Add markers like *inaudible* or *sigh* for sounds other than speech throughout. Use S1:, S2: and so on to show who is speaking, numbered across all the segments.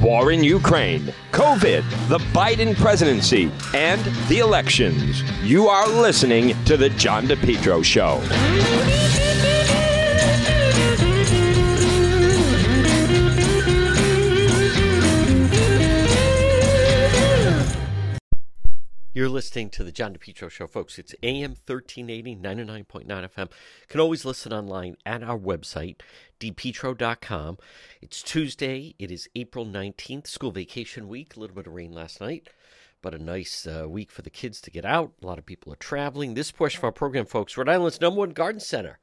S1: war in Ukraine, COVID, the Biden presidency, and the elections. You are listening to The John DePetro Show.
S2: You're listening to the John DePetro Show, folks. It's AM 1380, 99.9 FM. You can always listen online at our website, depetro.com. It's Tuesday. It is April 19th, school vacation week. A little bit of rain last night, but a nice uh, week for the kids to get out. A lot of people are traveling. This portion of our program, folks, Rhode Island's number one garden center.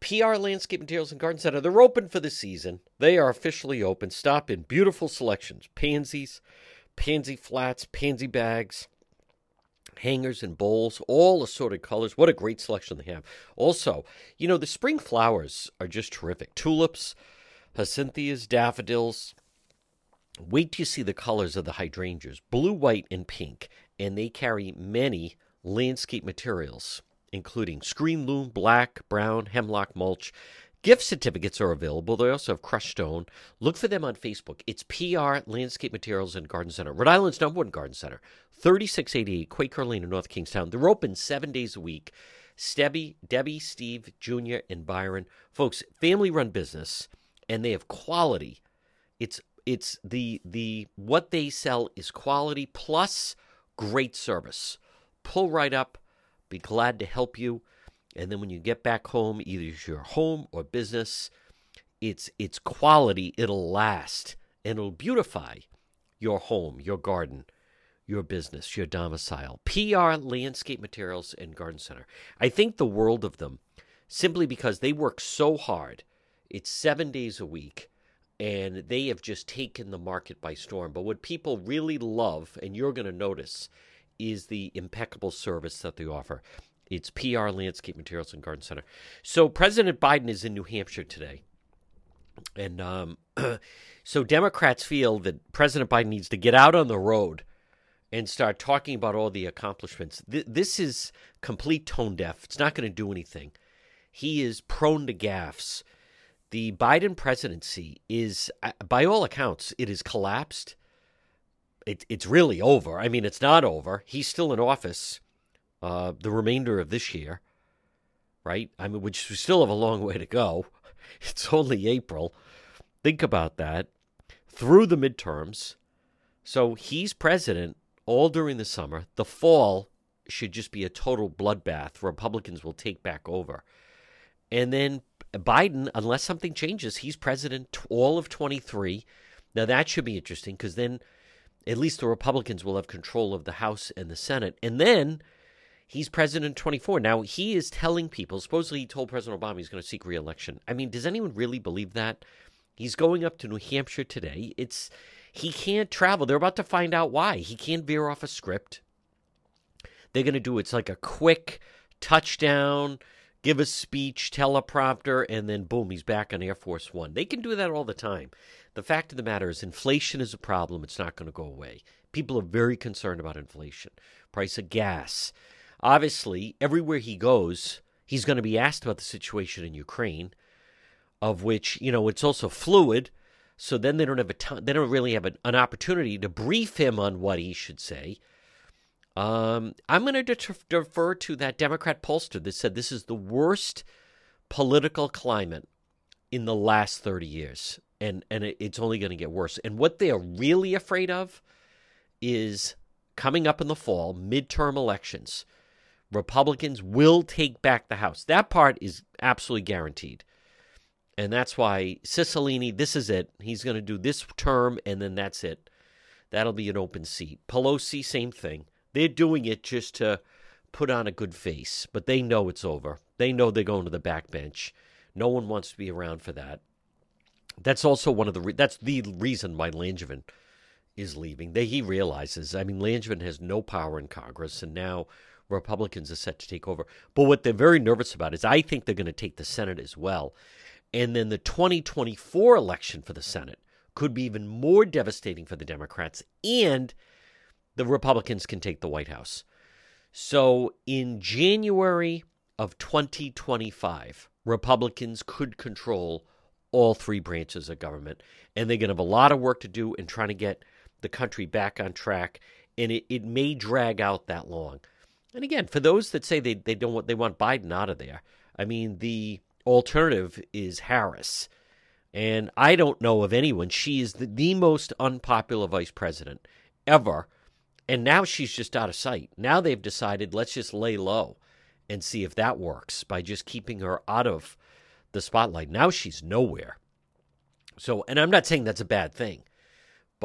S2: PR Landscape Materials and Garden Center. They're open for the season. They are officially open. Stop in beautiful selections pansies, pansy flats, pansy bags hangers and bowls, all assorted colors. What a great selection they have. Also, you know, the spring flowers are just terrific. Tulips, hyacinthus, daffodils. Wait till you see the colors of the hydrangeas blue, white, and pink. And they carry many landscape materials, including screen loam, black, brown, hemlock mulch. Gift certificates are available. They also have crushed stone. Look for them on Facebook. It's PR Landscape Materials and Garden Center, Rhode Island's number one garden center, 3688 Quaker Lane in North Kingstown. They're open seven days a week. Stebby, Debbie, Steve, Junior, and Byron, folks, family-run business, and they have quality. It's it's the the what they sell is quality plus great service. Pull right up. Be glad to help you. And then when you get back home, either your home or business, it's it's quality, it'll last and it'll beautify your home, your garden, your business, your domicile. PR Landscape Materials and Garden Center. I think the world of them simply because they work so hard. It's 7 days a week and they have just taken the market by storm. But what people really love and you're going to notice is the impeccable service that they offer. It's PR Landscape Materials and Garden Center. So President Biden is in New Hampshire today. And um, *clears throat* so Democrats feel that President Biden needs to get out on the road and start talking about all the accomplishments. Th- this is complete tone deaf. It's not going to do anything. He is prone to gaffes. The Biden presidency is, uh, by all accounts, it has collapsed. It, it's really over. I mean, it's not over. He's still in office uh, the remainder of this year, right? I mean, which we still have a long way to go. *laughs* It's only April. Think about that. Through the midterms. So he's president all during the summer. The fall should just be a total bloodbath. Republicans will take back over. And then Biden, unless something changes, he's president all of 23. Now that should be interesting because then at least the Republicans will have control of the House and the Senate. And then He's president 24. Now, he is telling people, supposedly he told President Obama he's going to seek reelection. I mean, does anyone really believe that? He's going up to New Hampshire today. It's he can't travel. They're about to find out why. He can't veer off a script. They're going to do it's like a quick touchdown, give a speech, teleprompter, and then boom, he's back on Air Force One. They can do that all the time. The fact of the matter is, inflation is a problem. It's not going to go away. People are very concerned about inflation, price of gas, Obviously, everywhere he goes, he's going to be asked about the situation in Ukraine, of which, you know, it's also fluid. So then they don't have a t- they don't really have an, an opportunity to brief him on what he should say. Um, I'm going to de- defer to that Democrat pollster that said this is the worst political climate in the last 30 years, and and it's only going to get worse. And what they are really afraid of is coming up in the fall, midterm elections. Republicans will take back the House. That part is absolutely guaranteed. And that's why Cicilline, this is it. He's going to do this term, and then that's it. That'll be an open seat. Pelosi, same thing. They're doing it just to put on a good face, but they know it's over. They know they're going to the backbench. No one wants to be around for that. That's also one of the re- that's the reason why Langevin is leaving. He realizes. I mean, Langevin has no power in Congress, and now Republicans are set to take over. But what they're very nervous about is I think they're going to take the Senate as well. And then the 2024 election for the Senate could be even more devastating for the Democrats, and the Republicans can take the White House. So in January of 2025, Republicans could control all three branches of government. And they're going to have a lot of work to do in trying to get the country back on track. And it, it may drag out that long. And again, for those that say they, they don't want they want Biden out of there, I mean the alternative is Harris. And I don't know of anyone. She is the, the most unpopular vice president ever. And now she's just out of sight. Now they've decided let's just lay low and see if that works by just keeping her out of the spotlight. Now she's nowhere. So, and I'm not saying that's a bad thing,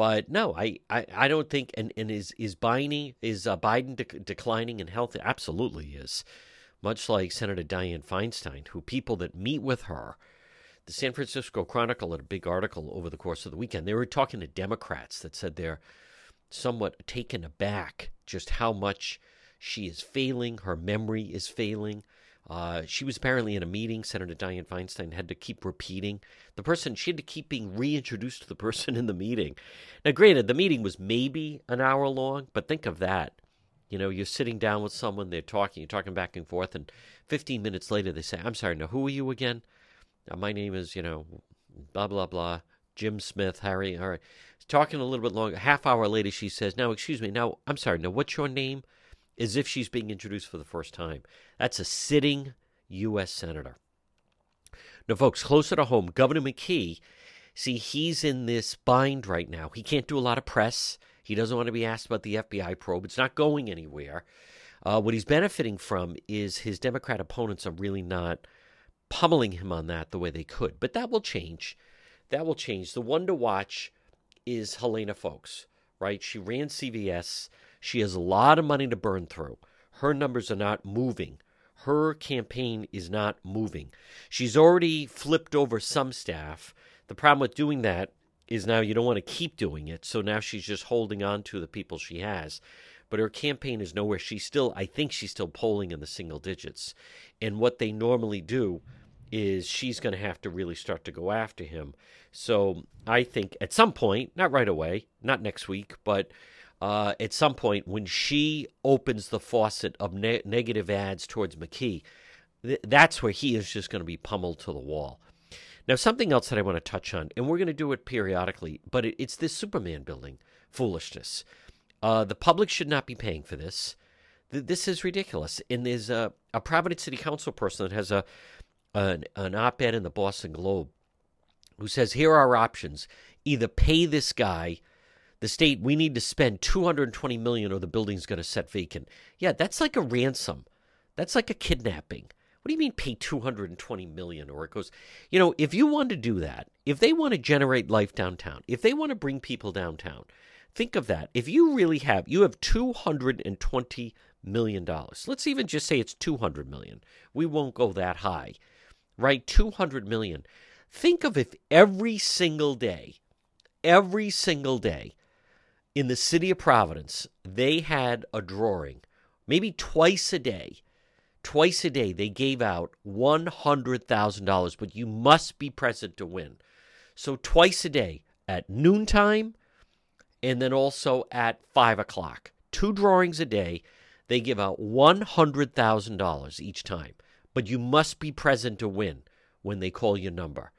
S2: but no, I, I, I don't think. And, and is is Biden is uh, Biden de- declining in health? Absolutely is. Much like Senator Dianne Feinstein, who people that meet with her, the San Francisco Chronicle had a big article over the course of the weekend. They were talking to Democrats that said they're somewhat taken aback just how much she is failing, her memory is failing. Uh, she was apparently in a meeting. Senator Dianne Feinstein had to keep repeating the person. She had to keep being reintroduced to the person in the meeting. Now, granted, the meeting was maybe an hour long, but think of that. You know, you're sitting down with someone, they're talking, you're talking back and forth, and 15 minutes later they say, I'm sorry, now who are you again? Uh, my name is, you know, blah, blah, blah, Jim Smith, Harry. All right. Talking a little bit longer. Half hour later, she says, Now, excuse me, now, I'm sorry, now what's your name? As if she's being introduced for the first time. That's a sitting U.S. Senator. Now, folks, closer to home, Governor McKee, see, he's in this bind right now. He can't do a lot of press. He doesn't want to be asked about the FBI probe. It's not going anywhere. Uh, what he's benefiting from is his Democrat opponents are really not pummeling him on that the way they could. But that will change. That will change. The one to watch is Helena Foulkes, right? She ran CVS. She has a lot of money to burn through. Her numbers are not moving. Her campaign is not moving. She's already flipped over some staff. The problem with doing that is now you don't want to keep doing it. So now she's just holding on to the people she has. But her campaign is nowhere. She's still, I think she's still polling in the single digits. And what they normally do is she's going to have to really start to go after him. So I think at some point, not right away, not next week, but uh, at some point when she opens the faucet of ne- negative ads towards McKee, th- that's where he is just going to be pummeled to the wall. Now, something else that I want to touch on, and we're going to do it periodically, but it, it's this Superman building foolishness. Uh, the public should not be paying for this. Th- this is ridiculous. And there's a, a Providence City Council person that has a an, an op ed in the Boston Globe who says here are our options either pay this guy the state we need to spend 220 million or the building's going to set vacant. Yeah that's like a ransom. That's like a kidnapping. What do you mean pay 220 million or it goes you know if you want to do that if they want to generate life downtown if they want to bring people downtown think of that. If you really have you have 220 million dollars. Let's even just say it's 200 million we won't go that high right? 200 million think of if every single day every single day in the city of Providence, they had a drawing, maybe twice a day. Twice a day, they gave out $100,000, but you must be present to win. So, twice a day at noontime and then also at 5 o'clock. Two drawings a day. They give out $100,000 each time, but you must be present to win when they call your number.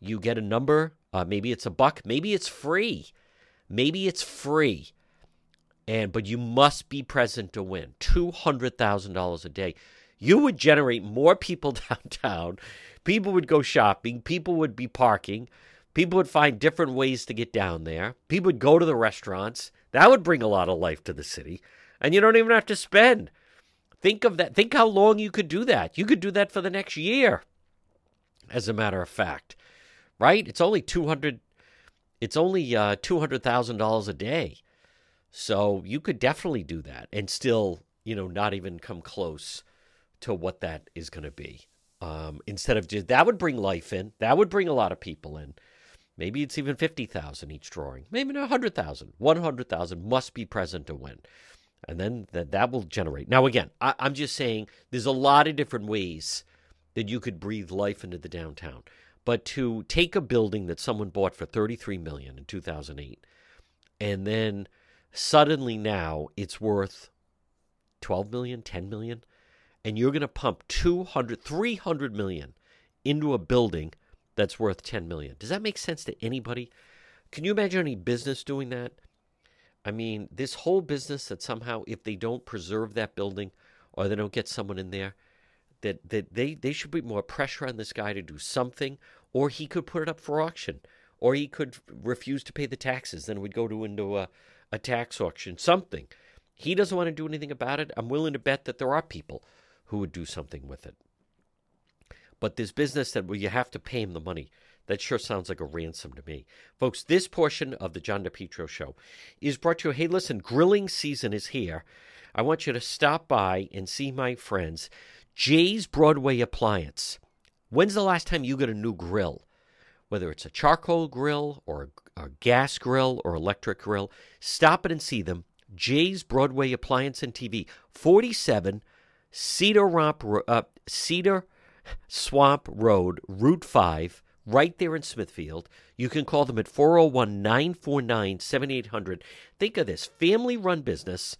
S2: You get a number, uh, maybe it's a buck, maybe it's free. Maybe it's free, and but you must be present to win. Two hundred thousand dollars a day. You would generate more people *laughs* downtown. People would go shopping. People would be parking. People would find different ways to get down there. People would go to the restaurants. That would bring a lot of life to the city. And you don't even have to spend. Think of that. Think how long you could do that. You could do that for the next year, as a matter of fact. Right? It's only 200 it's only uh, $200,000 a day. So you could definitely do that and still, you know, not even come close to what that is going to be. Um, instead of just that would bring life in, that would bring a lot of people in. Maybe it's even 50,000 each drawing, maybe not 100,000. 100,000 must be present to win. And then that, that will generate. Now, again, I, I'm just saying there's a lot of different ways that you could breathe life into the downtown. But to take a building that someone bought for 33 million in 2008 and then suddenly now it's worth 12 million, 10 million and you're going to pump 200 300 million into a building that's worth 10 million. Does that make sense to anybody? Can you imagine any business doing that? I mean, this whole business that somehow if they don't preserve that building or they don't get someone in there, that, that they, they should be more pressure on this guy to do something, or he could put it up for auction, or he could refuse to pay the taxes. Then we'd go to into a, a tax auction, something. He doesn't want to do anything about it. I'm willing to bet that there are people who would do something with it. But this business that where you have to pay him the money, that sure sounds like a ransom to me. Folks, this portion of the John DePetro show is brought to you. Hey, listen, grilling season is here. I want you to stop by and see my friends, Jay's Broadway Appliance. When's the last time you got a new grill? Whether it's a charcoal grill or a, gas grill or electric grill, stop it and see them. Jay's Broadway Appliance and TV, 47 Cedar, Romp, uh, Cedar Swamp Road, Route 5, right there in Smithfield. You can call them at 401 949 7800. Think of this family run business,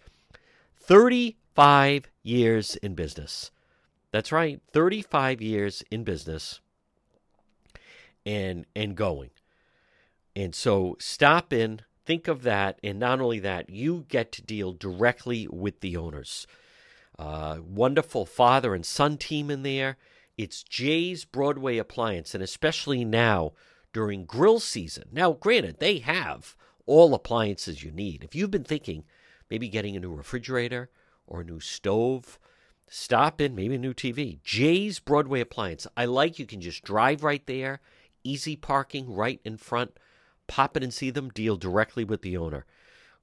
S2: 35 years in business. That's right, 35 years in business and and going. And so stop in, think of that, and not only that, you get to deal directly with the owners. Uh, wonderful father and son team in there. It's Jay's Broadway Appliance, and especially now during grill season. Now, granted, they have all appliances you need. If you've been thinking maybe getting a new refrigerator or a new stove, stop in, maybe a new TV. Jay's Broadway Appliance. I like you can just drive right there, easy parking right in front, pop in and see them, deal directly with the owner.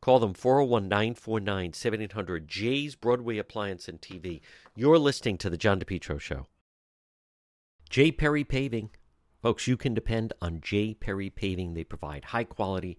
S2: Call them 401 949 7800. Jay's Broadway Appliance and TV. You're listening to The John DePetro Show. J. Perry Paving. Folks, you can depend on J. Perry Paving. They provide high quality,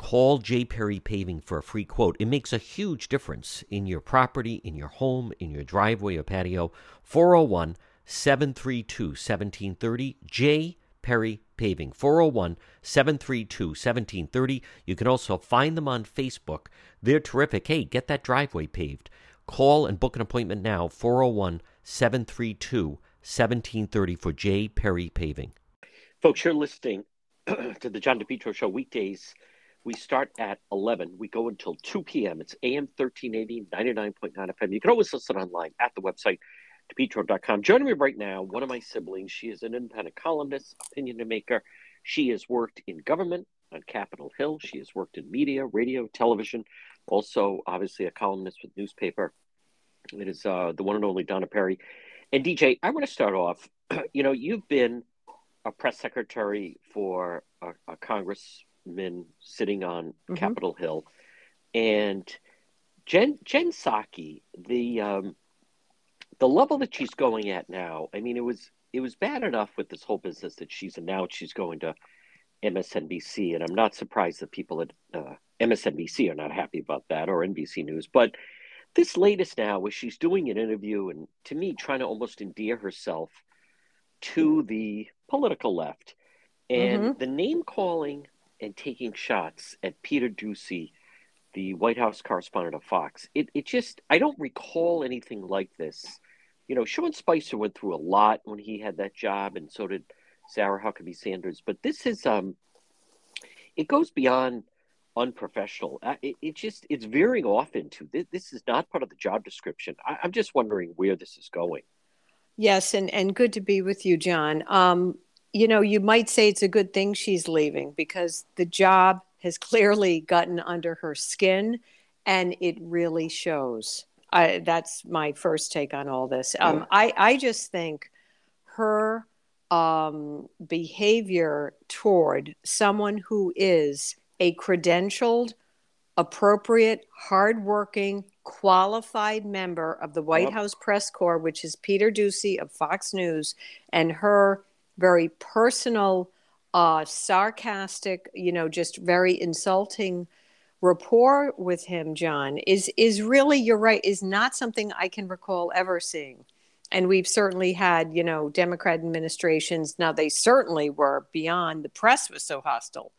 S2: call J. Perry Paving for a free quote. It makes a huge difference in your property, in your home, in your driveway or patio. 401 732 1730. J. Perry Paving, 401 732 1730. You can also find them on Facebook. They're terrific. Hey, get that driveway paved. Call and book an appointment now, 401 732 1730 for J. Perry Paving. Folks, you're listening *clears throat* to the John DePetro Show weekdays. We start at 11. We go until 2 p.m. It's AM 1380, 99.9 FM. You can always listen online at the website, DePetro.com. Joining me right now, one of my siblings. She is an independent columnist, opinion maker. She has worked in government on Capitol Hill. She has worked in media, radio, television, also obviously a columnist with newspaper. It is uh, the one and only Donna Perry. And DJ, I want to start off. *clears throat* You know, you've been a press secretary for a, a congressman sitting on mm-hmm. Capitol Hill, and Jen Jen Psaki, the um, the level that she's going at now, I mean, it was it was bad enough with this whole business that she's announced she's going to MSNBC, and I'm not surprised that people at uh, MSNBC are not happy about that or NBC News. But this latest now, where she's doing an interview and to me trying to almost endear herself to the political left, and mm-hmm. the name calling and taking shots at Peter Doocy, the White House correspondent of Fox. It it just I don't recall anything like this you know, Sean Spicer went through a lot when he had that job, and so did Sarah Huckabee Sanders. But this is, um, it goes beyond unprofessional. It, it just, it's veering off into this, this is not part of the job description. I, I'm just wondering where this is going.
S3: Yes, and, and good to be with you, John. Um, you know, you might say it's a good thing she's leaving because the job has clearly gotten under her skin and it really shows. I, that's my first take on all this. Um, yeah. I, I just think her um, behavior toward someone who is a credentialed, appropriate, hardworking, qualified member of the White yep. House press corps, which is Peter Doocy of Fox News, and her very personal, uh, sarcastic, you know, just very insulting rapport with him, John, is is really you're right, is not something I can recall ever seeing. And we've certainly had, you know, Democrat administrations. Now they certainly were beyond the press was so hostile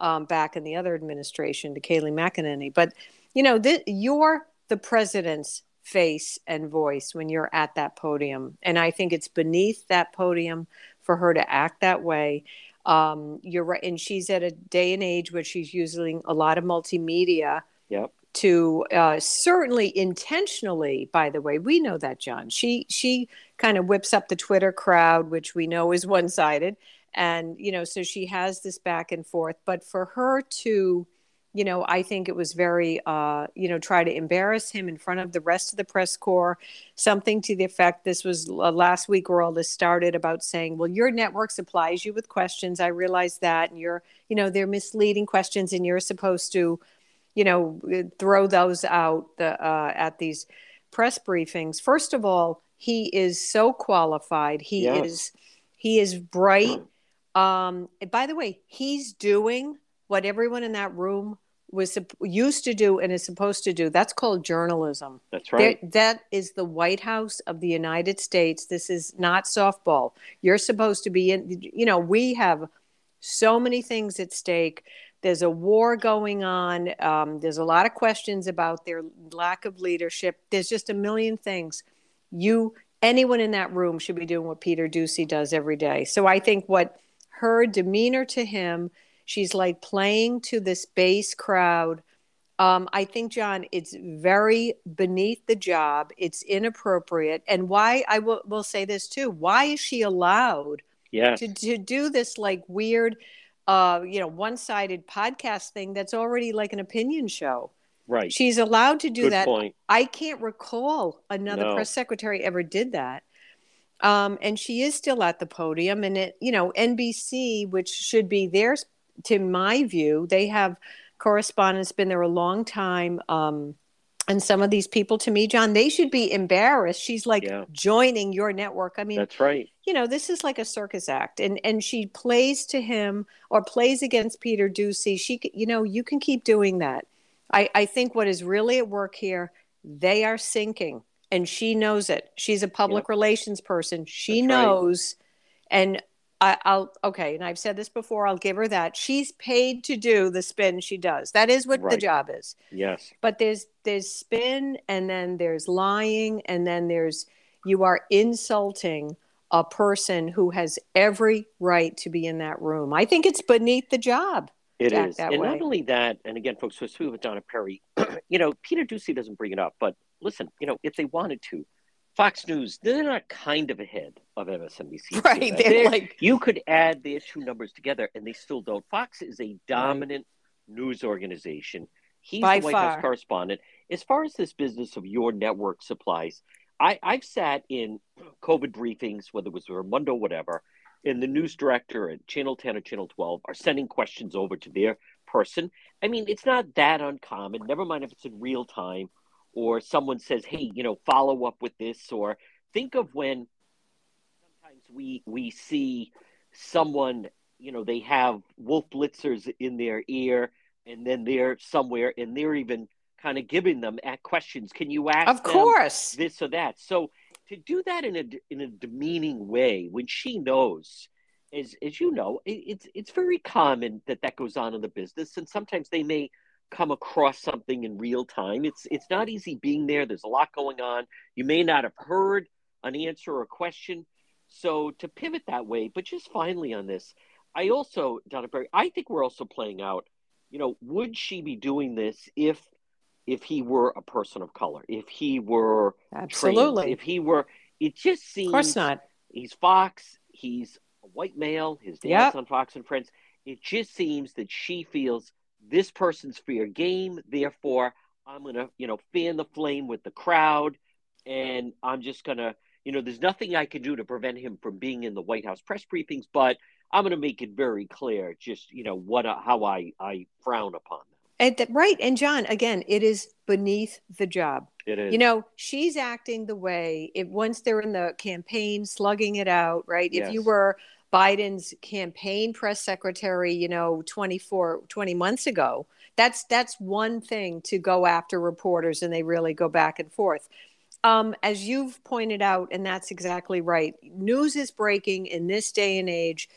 S3: um, back in the other administration to Kayleigh McEnany. But you know, th- you're the president's face and voice when you're at that podium, and I think it's beneath that podium for her to act that way. Um, you're right, and she's at a day and age where she's using a lot of multimedia.
S2: Yep.
S3: To uh, certainly intentionally, by the way, we know that John. She she kind of whips up the Twitter crowd, which we know is one sided, and you know, so she has this back and forth. But for her to you know, I think it was very, uh, you know, try to embarrass him in front of the rest of the press corps. Something to the effect this was uh, last week where all this started about saying, well, your network supplies you with questions. I realize that. And you're, you know, they're misleading questions and you're supposed to, you know, throw those out the, uh, at these press briefings. First of all, he is so qualified. He yes. is, he is bright. Um, by the way, he's doing what everyone in that room was used to do and is supposed to do. That's called journalism.
S2: That's right. There,
S3: that is the White House of the United States. This is not softball. You're supposed to be in, you know, we have so many things at stake. There's a war going on. Um, there's a lot of questions about their lack of leadership. There's just a million things. You, anyone in that room should be doing what Peter Doocy does every day. So I think what her demeanor to him She's like playing to this base crowd. Um, I think, John, it's very beneath the job. It's inappropriate. And why, I will, will say this too why is she allowed
S2: yes.
S3: to, to do this like weird, uh, you know, one sided podcast thing that's already like an opinion show?
S2: Right.
S3: She's allowed to do
S2: Good
S3: that.
S2: Point.
S3: I can't recall another no. press secretary ever did that. Um, and she is still at the podium. And it, you know, NBC, which should be their to my view, they have correspondents been there a long time. Um, and some of these people to me john they should be embarrassed she's like yeah. joining your network i mean
S2: that's right
S3: you know this is like a circus act and and she plays to him or plays against peter doocy she you know you can keep doing that i i think what is really at work here they are sinking and she knows it she's a public yep. relations person she that's knows right. and I, will okay, and I've said this before. I'll give her that. She's paid to do the spin she does. That is what right. the job is.
S2: Yes.
S3: But there's there's spin, and then there's lying, and then there's you are insulting a person who has every right to be in that room. I think it's beneath the job.
S2: It is, and way. not only that. And again, folks, speaking with Donna Perry. *clears throat* you know, Peter Doocy doesn't bring it up, but listen, you know, if they wanted to, Fox News, they're not kind of ahead of MSNBC. *laughs*
S3: Right. They're, they're like
S2: you could add their two numbers together and they still don't. Fox is a dominant right. news organization. He's By the White far. House correspondent. As far as this business of your network supplies, I, I've sat in *clears throat* COVID briefings, whether it was Raimondo, whatever, and the news director at Channel 10 or Channel 12 are sending questions over to their person. I mean, it's not that uncommon, never mind if it's in real time or someone says, "Hey, you know, follow up with this," or think of when sometimes we we see someone, you know, they have Wolf Blitzers in their ear, and then they're somewhere, and they're even kind of giving them at questions. Can you ask?
S3: Of course,
S2: this or that. So to do that in a in a demeaning way when she knows. As, as you know, it, it's it's very common that that goes on in the business, and sometimes they may come across something in real time. It's it's not easy being there. There's a lot going on. You may not have heard an answer or a question. So to pivot that way, but just finally on this, I also, Donna Perry, I think we're also playing out, you know, would she be doing this if if he were a person of color, if he were
S3: absolutely,
S2: trained, if he were, it just seems.
S3: Of course not.
S2: He's Fox. He's a white male. His dad's yep. on Fox and Friends. It just seems that she feels this person's fair game. Therefore, I'm going to, you know, fan the flame with the crowd. And I'm just going to, you know, there's nothing I can do to prevent him from being in the White House press briefings, but I'm going to make it very clear just, you know, what, uh, how I, I frown upon them.
S3: And right. And John, again, it is beneath the job.
S2: It is.
S3: You know, she's acting the way if once they're in the campaign slugging it out, right? Yes. If you were Biden's campaign press secretary, you know, 24, 20 months ago. That's that's one thing to go after reporters and they really go back and forth. Um, as you've pointed out, and that's exactly right. News is breaking in this day and age.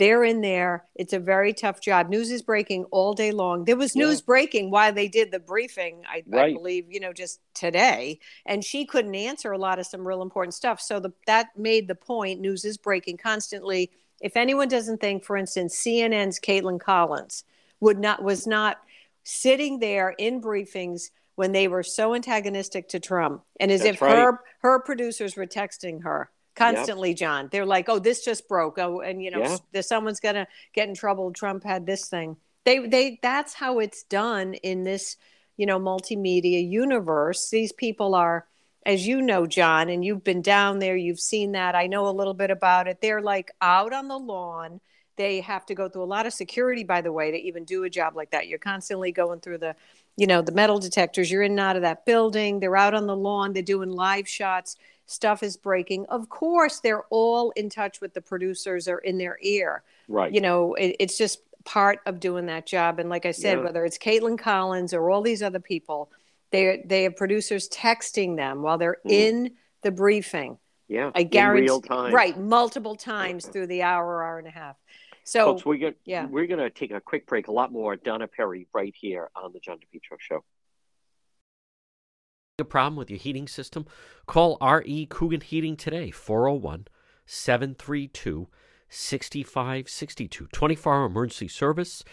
S3: They're in there. It's a very tough job. News is breaking all day long. There was news yeah. breaking while they did the briefing, I, right. I, believe, you know, just today. And she couldn't answer a lot of some real important stuff. So the, that made the point. News is breaking constantly. If anyone doesn't think, for instance, CNN's Kaitlan Collins would not was not sitting there in briefings when they were so antagonistic to Trump, and as That's if right. her her producers were texting her constantly, yep. John. They're like, "Oh, this just broke. Oh, and you know, yeah. someone's gonna get in trouble. Trump had this thing." They they that's how it's done in this you know multimedia universe. These people are, as you know, John, and you've been down there. You've seen that. I know a little bit about it. They're like out on the lawn. They have to go through a lot of security, by the way, to even do a job like that. You're constantly going through the you know the metal detectors you're in and out of that building they're out on the lawn they're doing live shots stuff is breaking of course they're all in touch with the producers or in their ear
S2: right
S3: you know it, it's just part of doing that job and like i said yeah. whether it's Kaitlan Collins or all these other people they they have producers texting them while they're mm. in the briefing
S2: yeah i guarantee
S3: right multiple times through the hour hour and a half so,
S2: folks, we're gonna, yeah. we're going to take a quick break. A lot more Donna Perry right here on the John DePetro Show. A problem with your heating system? Call RE Coogan Heating today, 401 732 6562. 24 hour emergency service,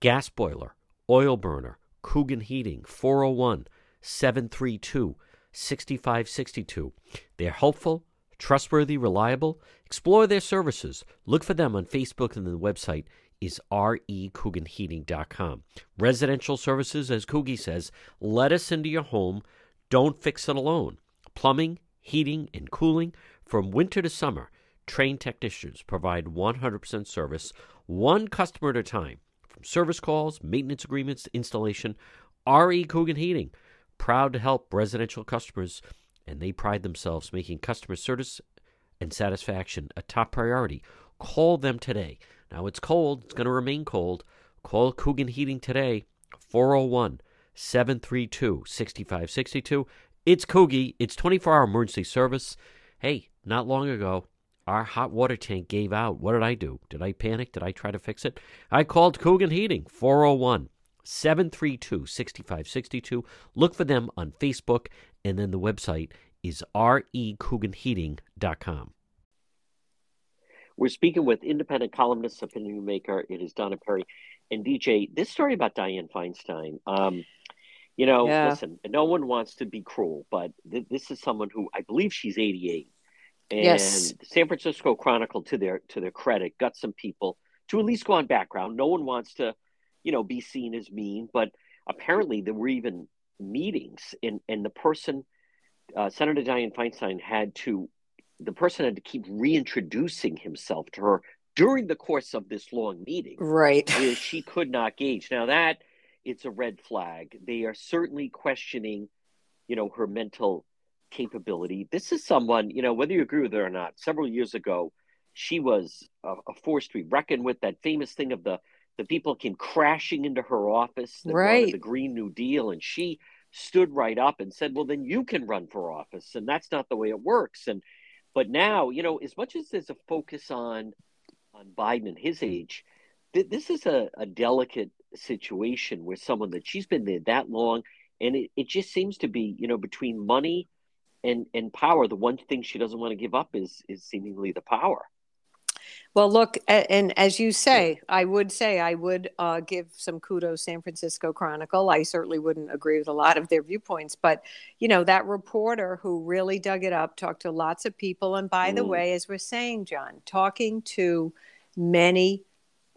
S2: gas boiler, oil burner, Coogan Heating, 401 732 6562. They're helpful Trustworthy, reliable? Explore their services. Look for them on Facebook and the website is recooganheating.com. Residential services, as Coogie says, let us into your home. Don't fix it alone. Plumbing, heating, and cooling from winter to summer. Trained technicians provide 100% service, one customer at a time. From service calls, maintenance agreements to installation, RE Coogan Heating, proud to help residential customers and they pride themselves making customer service and satisfaction a top priority. Call them today. Now it's cold, it's going to remain cold. Call Coogan Heating today, 401 732 6562. It's Coogie, it's 24 hour emergency service. Hey, not long ago, our hot water tank gave out. What did I do? Did I panic? Did I try to fix it? I called Coogan Heating, 401 732 6562. Look for them on Facebook and then the website is recooganheating.com. We're speaking with independent columnist, opinion maker. It is Donna Perry. And DJ, this story about Dianne Feinstein, um, you know, yeah. listen, no one wants to be cruel, but th- this is someone who I believe she's 88. And yes. San Francisco Chronicle, to their to their credit, got some people to at least go on background. No one wants to, you know, be seen as mean, but apparently there were even meetings, and and the person uh, Senator Dianne Feinstein had to, the person had to keep reintroducing himself to her during the course of this long meeting.
S3: Right.
S2: She could not gauge. Now, that it's a red flag. They are certainly questioning, you know, her mental capability. This is someone, you know, whether you agree with her or not, several years ago, she was a, a force to be reckoned with. That famous thing of the the people came crashing into her office
S3: right.
S2: the Green New Deal, and she stood right up and said, "Well, then you can run for office," and that's not the way it works. And but now, you know, as much as there's a focus on on Biden and his age, th- this is a, a delicate situation where someone that she's been there that long, and it, it just seems to be, you know, between money and and power, the one thing she doesn't want to give up is is seemingly the power.
S3: Well, look, and as you say, I would say I would uh, give some kudos San Francisco Chronicle. I certainly wouldn't agree with a lot of their viewpoints, but you know that reporter who really dug it up, talked to lots of people, and by mm. the way, as we're saying, John, talking to many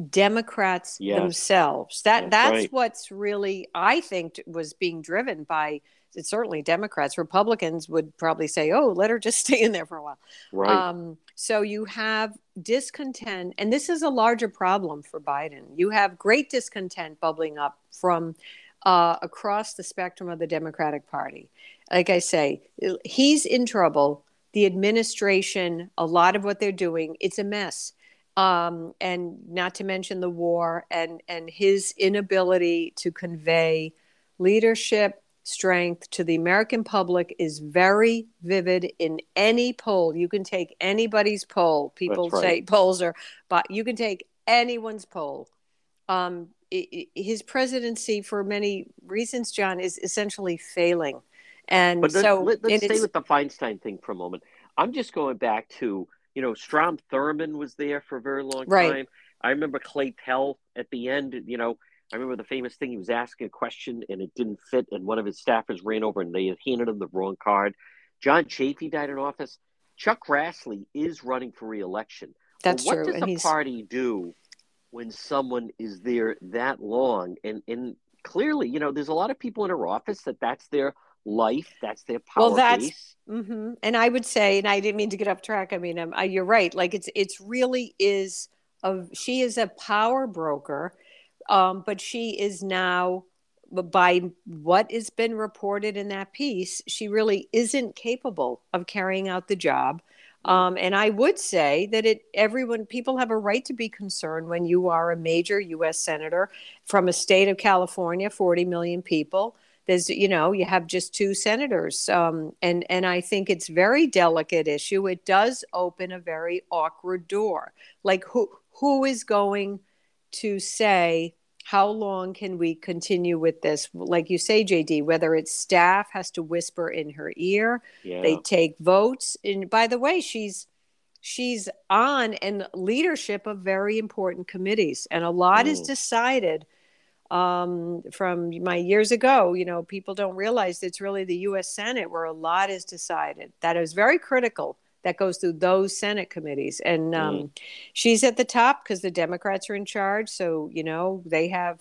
S3: Democrats yes. themselves. That that's, that's right. what's really I think was being driven by it's certainly Democrats. Republicans would probably say, "Oh, let her just *laughs* stay in there for a while."
S2: Right. Um,
S3: so you have discontent, and this is a larger problem for Biden. You have great discontent bubbling up from uh, across the spectrum of the Democratic Party. Like I say, he's in trouble. The administration, a lot of what they're doing, it's a mess. Um, and not to mention the war and and his inability to convey leadership strength to the American public is very vivid in any poll. You can take anybody's poll. People right. say polls are, but you can take anyone's poll. Um, his presidency, for many reasons, John, is essentially failing. And
S2: but
S3: so
S2: let, us stay with the Feinstein thing for a moment. I'm just going back to you know, Strom Thurmond was there for a very long
S3: right.
S2: time. I remember Clay Pell at the end, you know, I remember the famous thing he was asking a question and it didn't fit, and one of his staffers ran over and they had handed him the wrong card. John Chafee died in office. Chuck Grassley is running for reelection.
S3: That's
S2: what
S3: true.
S2: What does
S3: and
S2: a
S3: he's...
S2: party do when someone is there that long? And and clearly, you know, there's a lot of people in her office that that's their life. That's their power
S3: well, that's. Mm-hmm. And I would say, and I didn't mean to get off track. I mean, um, uh, you're right. Like it's it's really is of she is a power broker, um, but she is now by what has been reported in that piece, she really isn't capable of carrying out the job. Um, and I would say that it everyone people have a right to be concerned when you are a major U.S. senator from a state of California, 40 million people there's you know you have just two senators um, and and i think it's very delicate issue it does open a very awkward door like who who is going to say how long can we continue with this like you say jd whether it's staff has to whisper in her ear
S2: yeah.
S3: they take votes and by the way she's she's on and leadership of very important committees and a lot mm. is decided um, from my years ago. You know, people don't realize it's really the U.S. Senate where a lot is decided. That is very critical. That goes through those Senate committees, and um, mm. she's at the top because the Democrats are in charge. So you know they have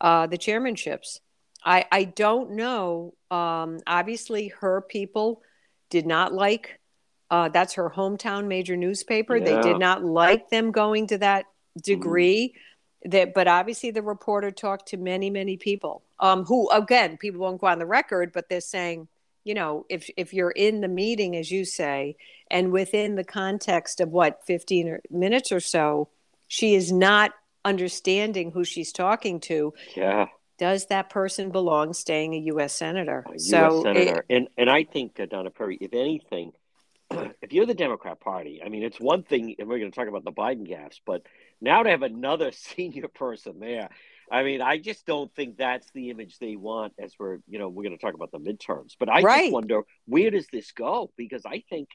S3: uh, the chairmanships. I I don't know. Um, obviously, her people did not like. Uh, that's her hometown major newspaper. Yeah. They did not like them going to that degree. Mm that but obviously the reporter talked to many many people um, who again people won't go on the record but they're saying you know if if you're in the meeting as you say and within the context of what 15 minutes or so she is not understanding who she's talking to
S2: yeah
S3: does that person belong staying a U.S. senator?
S2: A so U.S. senator, it, and and I think uh, Donna Perry, if anything, *clears throat* if you're the Democrat Party, I mean, it's one thing, and we're going to talk about the Biden gaffes, but now to have another *laughs* senior person there, I mean, I just don't think that's the image they want as we're, you know, we're going to talk about the midterms. But I right. just wonder where does this go? Because I think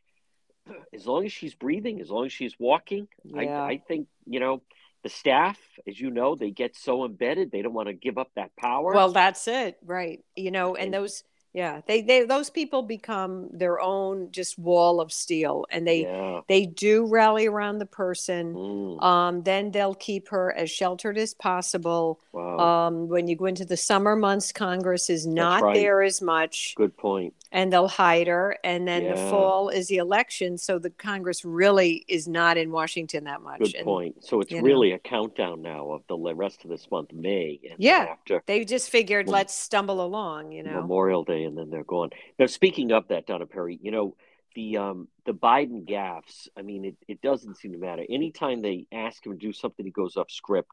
S2: *clears throat* as long as she's breathing, as long as she's walking, yeah. I, I think, you know, the staff, as you know, they get so embedded, they don't want to give up that power.
S3: Well, that's it. Right. You know, and, and those yeah they they those people become their own just wall of steel and they yeah. they do rally around the person mm. um, then they'll keep her as sheltered as possible wow. um, when you go into the summer months congress is not right. there as much
S2: good point
S3: and they'll hide her and then yeah. the fall is the election so the congress really is not in washington that much
S2: good
S3: and,
S2: point so it's really know. a countdown now of the rest of this month may
S3: yeah
S2: after
S3: they just figured well, let's stumble along you know
S2: memorial day and then they're gone. Now, speaking of that, Donna Perry, you know the um, the Biden gaffes. I mean, it, it doesn't seem to matter. Anytime they ask him to do something, he goes off script.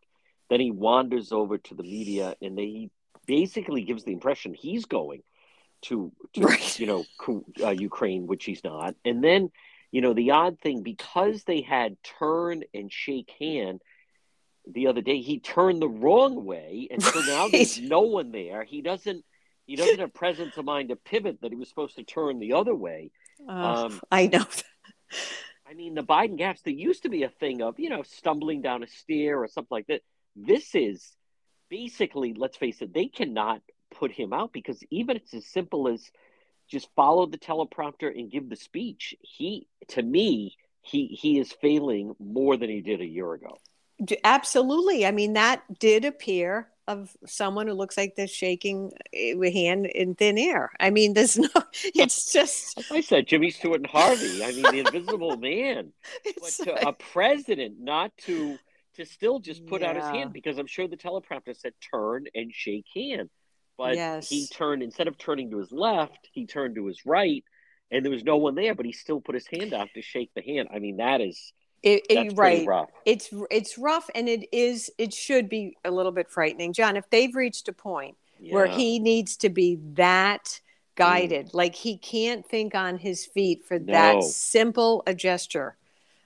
S2: Then he wanders over to the media, and they, he basically gives the impression he's going to, to *laughs* right. you know uh, Ukraine, which he's not. And then, you know, the odd thing because they had turn and shake hand the other day, he turned the wrong way, and so now there's no one there. He doesn't he doesn't have presence of mind to pivot that he was supposed to turn the other way.
S3: Uh, um, I know. *laughs*
S2: I mean, the Biden gaffes, there used to be a thing of, you know, stumbling down a stair or something like that. This is basically, let's face it, they cannot put him out because even it's as simple as just follow the teleprompter and give the speech. He, to me, he he is failing more than he did a year ago.
S3: Absolutely. I mean, that did appear of someone who looks like they're shaking a eh, hand in thin air. I mean, *laughs* there's no. It's *laughs* just.
S2: I said Jimmy Stewart and Harvey. I mean, the Invisible Man. *laughs* But to a president not to to still just put yeah. out his hand because I'm sure the teleprompter said turn and shake hand, but
S3: yes.
S2: he turned instead of turning to his left, he turned to his right, and there was no one there, but he still put his hand out to shake the hand. I mean, that is
S3: It, it, right.
S2: rough.
S3: It's it's rough, and it is. It should be a little bit frightening, John. If they've reached a point where he needs to be that guided, like he can't think on his feet for that simple a gesture.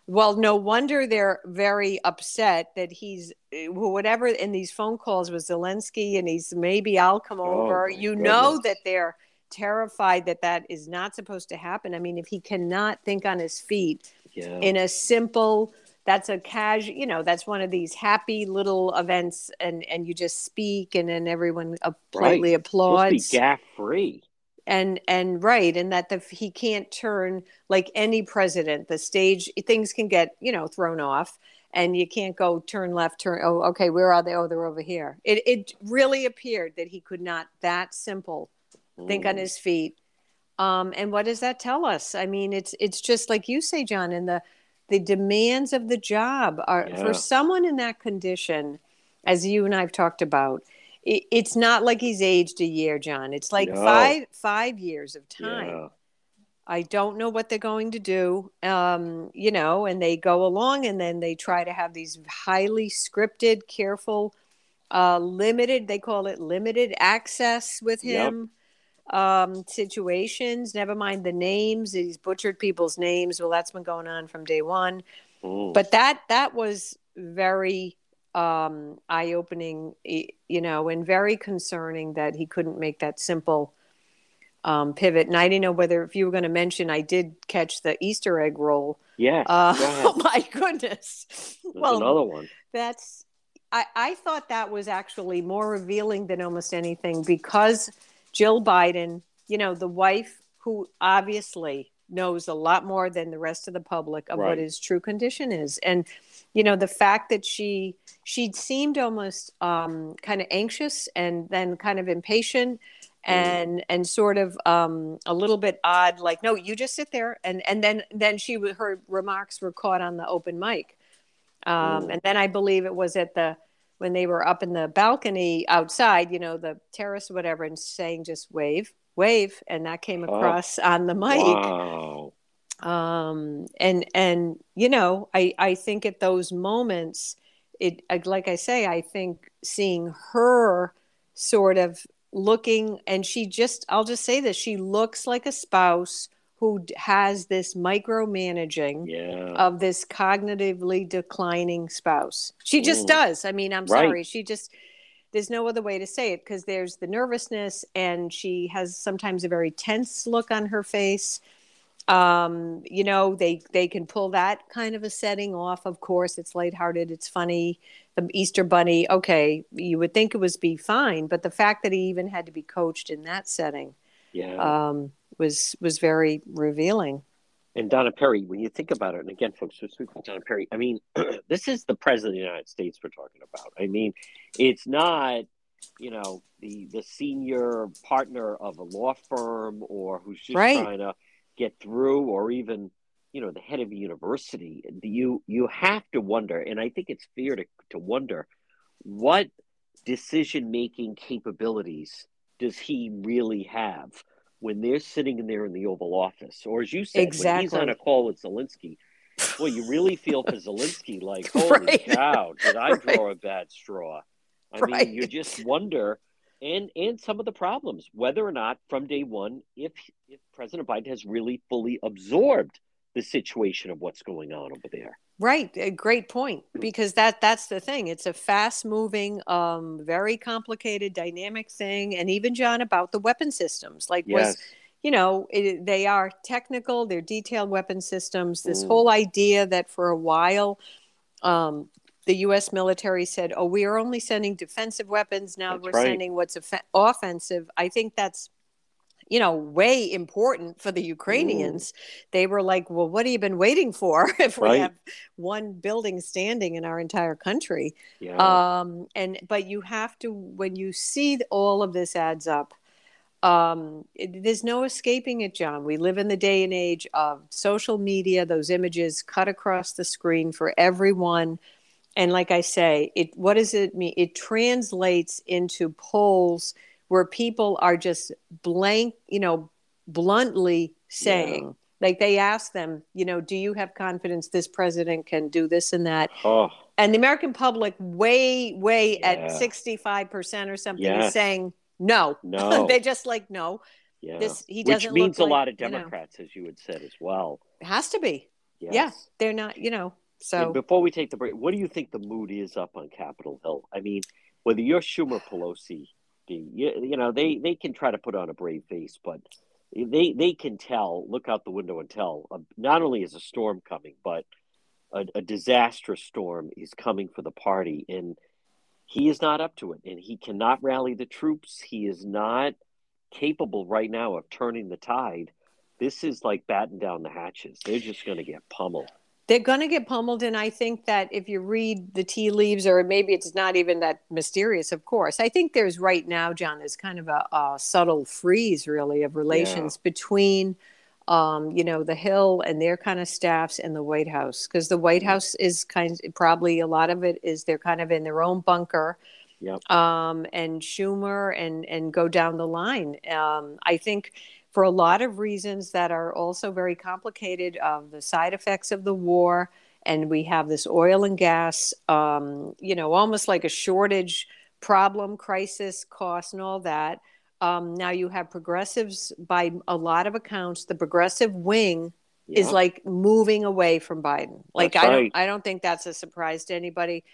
S3: Well, no wonder they're very upset that he's whatever in these phone calls with Zelensky, and he's maybe I'll come
S2: Oh,
S3: over. You know that they're terrified that that is not supposed to happen. I mean, if he cannot think on his feet
S2: yeah.
S3: in a simple that's a casual you know that's one of these happy little events and and you just speak and then everyone politely
S2: Supposed
S3: applauds
S2: gaff free.
S3: and and right and that the he can't turn like any president the stage things can get you know thrown off and you can't go turn left turn oh okay where are they oh they're over here it it really appeared that he could not that simple think on
S2: Mm.
S3: his feet um, and what does that tell us i mean it's it's just like you say john and the the demands of the job are
S2: Yeah.
S3: for someone in that condition as you and i've talked about it, it's not like he's aged a year john it's like
S2: No.
S3: five five years of time
S2: Yeah.
S3: I don't know what they're going to do, um, you know, and they go along and then they try to have these highly scripted, careful, uh, limited, they call it limited access with
S2: Yep.
S3: Um, situations. Never mind the names, he's butchered people's names. Well, that's been going on from day one.
S2: Mm.
S3: But that, that was very um, eye opening, you know, and very concerning that he couldn't make that simple um, pivot. And I didn't know whether if you were going to mention, I did catch the Easter egg roll.
S2: Yeah.
S3: Uh, *laughs* oh my goodness!
S2: There's
S3: well,
S2: another one.
S3: that's I, I thought that was actually more revealing than almost anything because Jill Biden, you know, the wife who obviously knows a lot more than the rest of the public of what his true condition is, and you know the fact that she she seemed almost um, kind of anxious and then kind of impatient and and sort of um, a little bit odd like no you just sit there. And and then then she her remarks were caught on the open mic. Um,
S2: Mm.
S3: and then I believe it was at the when they were up in the balcony outside, you know, the terrace, or whatever, and saying just wave, wave, and that came
S2: Oh.
S3: across on the mic.
S2: Wow.
S3: Um, and and you know, I I think at those moments, it like I say, I think seeing her sort of looking, and she just I'll just say this, she looks like a spouse who has this micromanaging
S2: Yeah.
S3: of this cognitively declining spouse. She just
S2: Mm.
S3: does. I mean, I'm
S2: Right.
S3: sorry. She just there's no other way to say it because there's the nervousness and she has sometimes a very tense look on her face. Um, you know, they they can pull that kind of a setting off. Of course, it's lighthearted, it's funny. The Easter bunny, okay, you would think it was be fine, but the fact that he even had to be coached in that setting
S2: yeah.
S3: um, was was very revealing.
S2: And Donna Perry, when you think about it, and again, folks, we're speaking Donna Perry. I mean, *clears throat* this is the president of the United States we're talking about. I mean, it's not, you know, the the senior partner of a law firm or who's just
S3: Right.
S2: trying to get through, or even, you know, the head of a university. You you have to wonder, and I think it's fair to to wonder what decision making capabilities does he really have when they're sitting in there in the Oval Office, or as you said, when he's on a call with Zelensky. Well, you really feel for Zelensky, *laughs* like, holy
S3: Right.
S2: cow, did I
S3: Right.
S2: draw a bad straw? I
S3: Right.
S2: mean, you just wonder, and and some of the problems, whether or not from day one, if if President Biden has really fully absorbed the situation of what's going on over there.
S3: Right, a great point because that that's the thing. It's a fast-moving, um, very complicated, dynamic thing, and even John about the weapon systems. Like, was you know, it, they are technical, they're detailed weapon systems. This
S2: Mm.
S3: whole idea that for a while, um, the U.S. military said, "Oh, we are only sending defensive weapons. Now
S2: That's
S3: we're
S2: right.
S3: sending what's off- offensive." I think that's you know way important for the Ukrainians. They were like, "Well, what have you been waiting for? *laughs* if we
S2: Right.
S3: have one building standing in our entire country?"
S2: yeah,
S3: um and but you have to when you see all of this adds up um it, there's no escaping it john we live in the day and age of social media those images cut across the screen for everyone and like i say it what does it mean it translates into polls where people are just blank you know bluntly saying Like they ask them, you know, do you have confidence this president can do this and that?
S4: Oh,
S3: And the American public, way, way
S4: Yeah.
S3: at 65% or something,
S4: Yes.
S3: is saying no.
S4: no. *laughs*
S3: they just like, no,
S4: yeah.
S3: this, he doesn't
S4: Which
S3: means
S4: a
S3: like,
S4: lot of
S3: you know,
S4: Democrats, as you had said as well.
S3: it has to be.
S4: Yes.
S3: Yeah. They're not, you know, so.
S4: And before we take the break, what do you think the mood is up on Capitol Hill? I mean, whether you're Schumer, Pelosi, you, you know, they, they can try to put on a brave face, but they they can tell, look out the window and tell. Uh, not only is a storm coming, but a, a disastrous storm is coming for the party, and he is not up to it, and he cannot rally the troops. He is not capable right now of turning the tide. This is like batting down the hatches. They're just going to get pummeled.
S3: They're going to get pummeled. And I think that if you read the tea leaves, or maybe it's not even that mysterious, of course, I think there's right now, John, there's kind of a, a subtle freeze, really, of relations between, um, you know, the Hill and their kind of staffs and the White House. Because the White House is kind of probably a lot of it is they're kind of in their own bunker.
S4: Yep.
S3: Um, and Schumer and, and go down the line. Um, I think for a lot of reasons that are also very complicated of the side effects of the war and we have this oil and gas um, you know almost like a shortage problem crisis cost and all that. Um, now you have progressives by a lot of accounts the progressive wing is like moving away from biden. Like
S4: That's
S3: i don't
S4: right.
S3: i don't think that's a surprise to anybody.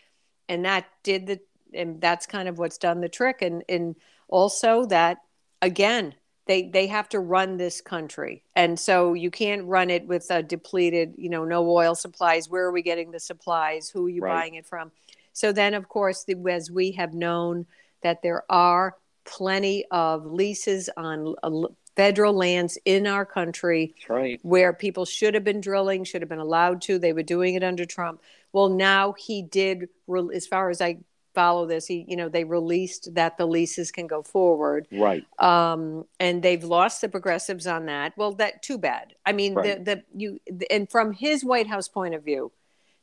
S3: And that did the and that's kind of what's done the trick. And and also that again they they have to run this country and so you can't run it with a depleted you know no oil supplies where are we getting the supplies who are you
S4: Right.
S3: buying it from so then of course the, as we have known that there are plenty of leases on uh, federal lands in our country
S4: right.
S3: where people should have been drilling, should have been allowed to. They were doing it under Trump. Well, now he did, as far as I follow this, he, you know, they released that the leases can go forward.
S4: Right.
S3: Um, and they've lost the progressives on that. Well, that too bad. I mean,
S4: Right.
S3: the, the, you, and from his White House point of view,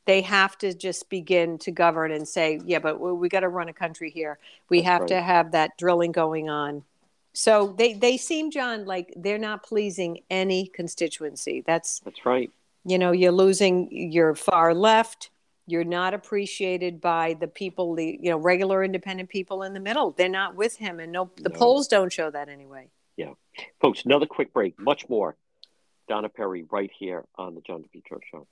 S3: they have to just begin to govern and say, yeah, but we, we got to run a country here. We
S4: That's
S3: have
S4: right.
S3: to have that drilling going on. So they, they seem, John, like they're not pleasing any constituency. That's
S4: That's right.
S3: you know you're losing your far left you're not appreciated by the people the you know regular independent people in the middle they're not with him and no the
S4: No.
S3: polls don't show that anyway Yeah.
S4: Folks, another quick break. Much more. Donna Perry right here on the John depetro Show.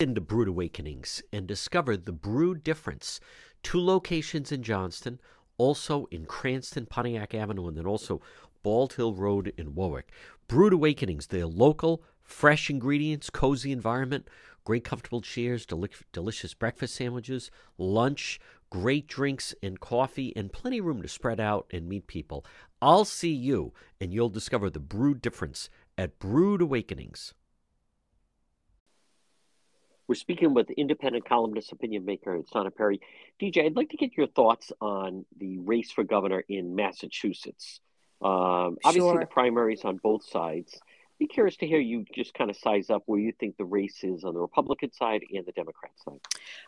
S2: into Brewed Awakenings and discover the brewed difference. Two locations in Johnston, also in Cranston, Pontiac Avenue, and then also Bald Hill Road in Warwick. Brewed Awakenings, they're local, fresh ingredients, cozy environment, great comfortable chairs, deli- delicious breakfast sandwiches, lunch, great drinks and coffee, and plenty of room to spread out and meet people. I'll see you, and you'll discover the brewed difference at Brewed Awakenings.
S4: We're speaking with independent columnist, opinion maker, Donna Perry. DJ, I'd like to get your thoughts on the race for governor in Massachusetts. Um, obviously,
S3: Sure.
S4: the primaries on both sides. Be curious to hear you just kind of size up where you think the race is on the Republican side and the Democrat side.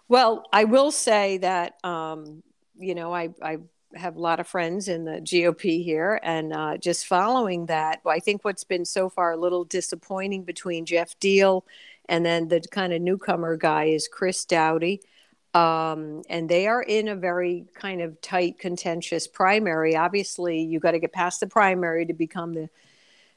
S3: well i will say that um, you know I, I have a lot of friends in the gop here and uh, just following that i think what's been so far a little disappointing between Geoff Diehl and then the kind of newcomer guy is Chris Doughty um, and they are in a very kind of tight contentious primary obviously you got to get past the primary to become the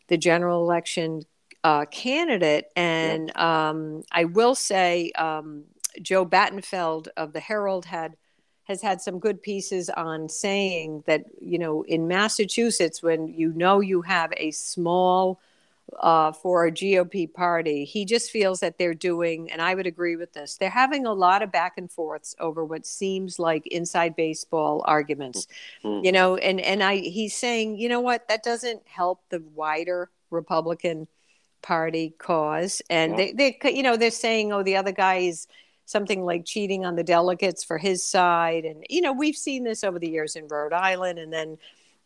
S3: the general election uh, candidate. And um, i will say um, joe battenfeld of the herald had has had some good pieces on saying that you know in massachusetts when you know you have a small uh, for a GOP party. He just feels that they're doing, and I would agree with this, they're having a lot of back and forths over what seems like inside baseball arguments.
S4: Mm.
S3: You know, and, and I he's saying, you know what, that doesn't help the wider Republican Party cause. And
S4: Yeah.
S3: they, they, you know, they're saying, oh, the other guy is something like cheating on the delegates for his side. And, you know, we've seen this over the years in Rhode Island. And then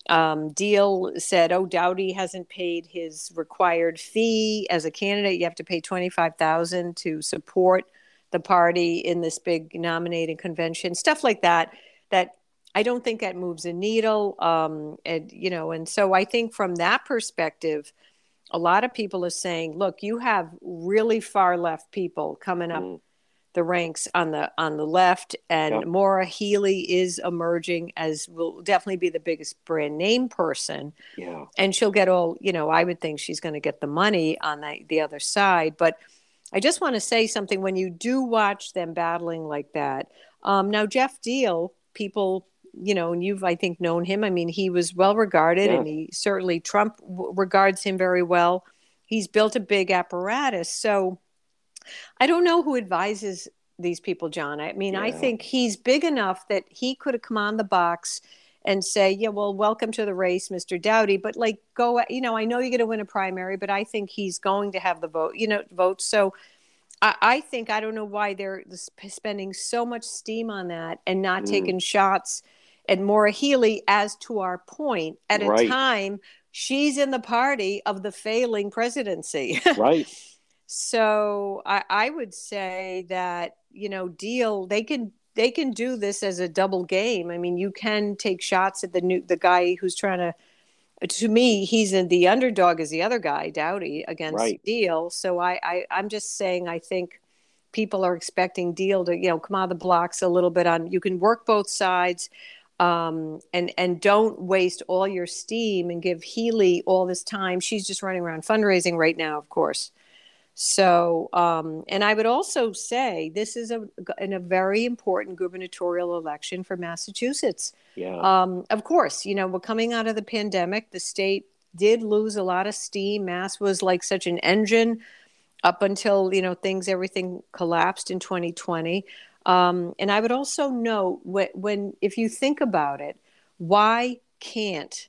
S3: um, Diehl said, "Oh, Doughty hasn't paid his required fee as a candidate. You have to pay twenty five thousand to support the party in this big nominating convention. Stuff like that. That I don't think that moves a needle. Um, and you know, and so I think from that perspective, a lot of people are saying, look, you have really far left people coming up mm. The ranks on the on the left, and yep. Maura Healey is emerging as will definitely be the biggest brand name person.
S2: Yeah,
S3: and she'll get all you know. I would think she's going to get the money on the the other side, but. I just want to say something when you do watch them battling like that. Um, now, Geoff Diehl, people you know, and you've, I think, known him. I mean, he was well regarded, yeah. and he certainly Trump w- regards him very well. He's built a big apparatus. So I don't know who advises these people, John. I mean, yeah. I think he's big enough that he could have come on the box and say, yeah, well, welcome to the race, Mr. Doughty. But like, go, you know, I know you're going to win a primary, but I think he's going to have the vote, you know, votes. So I, I think I don't know why they're spending so much steam on that and not mm. taking shots at Maura Healey, as to our point, at a time she's in the party of the failing presidency. *laughs*
S2: right.
S3: So I, I would say that you know, Diehl, they can they can do this as a double game. I mean, you can take shots at the new the guy who's trying to. To me, he's in the underdog is the other guy, Doughty, against right. Diehl. So I, I I'm just saying I think people are expecting Diehl to you know come out of the blocks a little bit on. You can work both sides um, and and don't waste all your steam and give Healey all this time. She's just running around fundraising right now, of course. So, um, and I would also say this is a, in a very important gubernatorial election for Massachusetts.
S2: Yeah.
S3: Um, of course, you know we're coming out of the pandemic. The state did lose a lot of steam. Mass was like such an engine up until you know things everything collapsed in 2020. Um, and I would also note when, when, if you think about it, why can't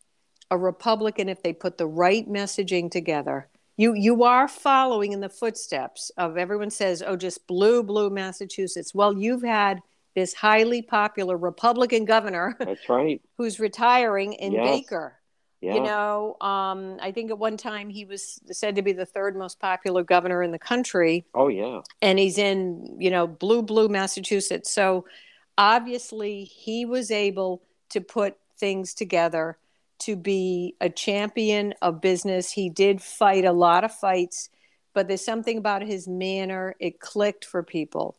S3: a Republican, if they put the right messaging together, you you are following in the footsteps of everyone says, oh, just blue, blue Massachusetts. Well, you've had this highly popular Republican governor. *laughs*
S2: That's right.
S3: who's retiring in
S2: yes.
S3: Baker. Yeah. You know, um, I think at one time he was said to be the third most popular governor in the country.
S2: Oh yeah,
S3: and he's in you know blue blue Massachusetts. So obviously he was able to put things together to be a champion of business. He did fight a lot of fights, but there's something about his manner. It clicked for people.